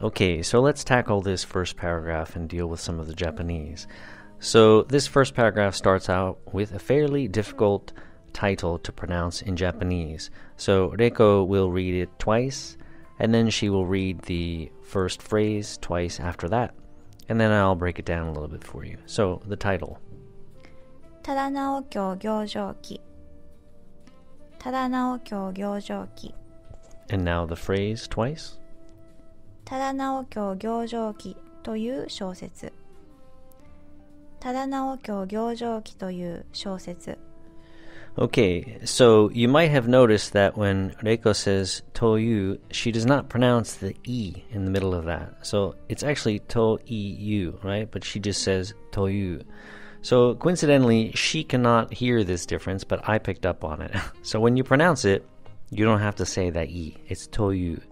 Okay, so let's tackle this first paragraph and deal with some of the Japanese. So, this first paragraph starts out with a fairly difficult title to pronounce in Japanese. So, Reiko will read it twice, and then she will read the first phrase twice after that, and then I'll break it down a little bit for you. So, the title And now the phrase twice. 忠直卿行状記という小説忠直卿行状記という小説 Okay, so you might have noticed that when Reiko says toyu, she does not pronounce the e in the middle of that. So it's actually toyu, right? But she just says toyu. So coincidentally, she cannot hear this difference, but I picked up on it. so when you pronounce it, you don't have to say that e. It's toyu.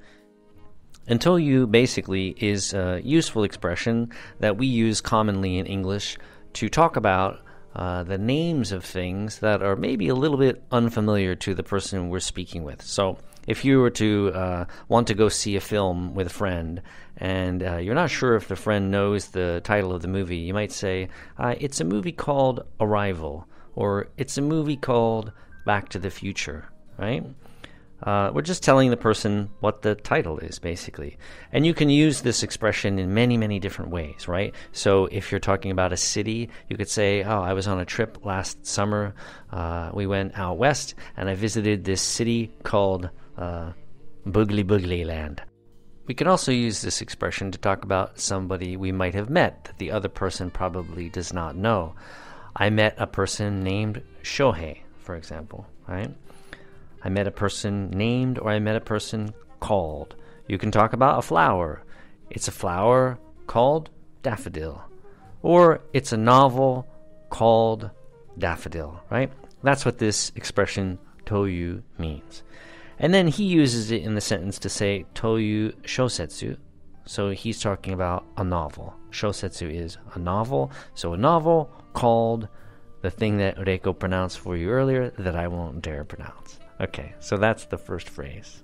And Toyu basically is a useful expression that we use commonly in English to talk about uh, the names of things that are maybe a little bit unfamiliar to the person we're speaking with. So, if you were to uh, want to go see a film with a friend and uh, you're not sure if the friend knows the title of the movie, you might say, uh, It's a movie called Arrival, or It's a movie called Back to the Future, right? Uh, we're just telling the person what the title is, basically. And you can use this expression in many, many different ways, right? So if you're talking about a city, you could say, Oh, I was on a trip last summer. Uh, we went out west and I visited this city called uh, Boogly Boogly Land. We can also use this expression to talk about somebody we might have met that the other person probably does not know. I met a person named Shohei, for example, right? I met a person named or I met a person called. You can talk about a flower. It's a flower called daffodil. Or it's a novel called daffodil, right? That's what this expression toyu means. And then he uses it in the sentence to say toyu shosetsu. So he's talking about a novel. Shosetsu is a novel. So a novel called the thing that Reiko pronounced for you earlier that I won't dare pronounce. Okay, so that's the first phrase.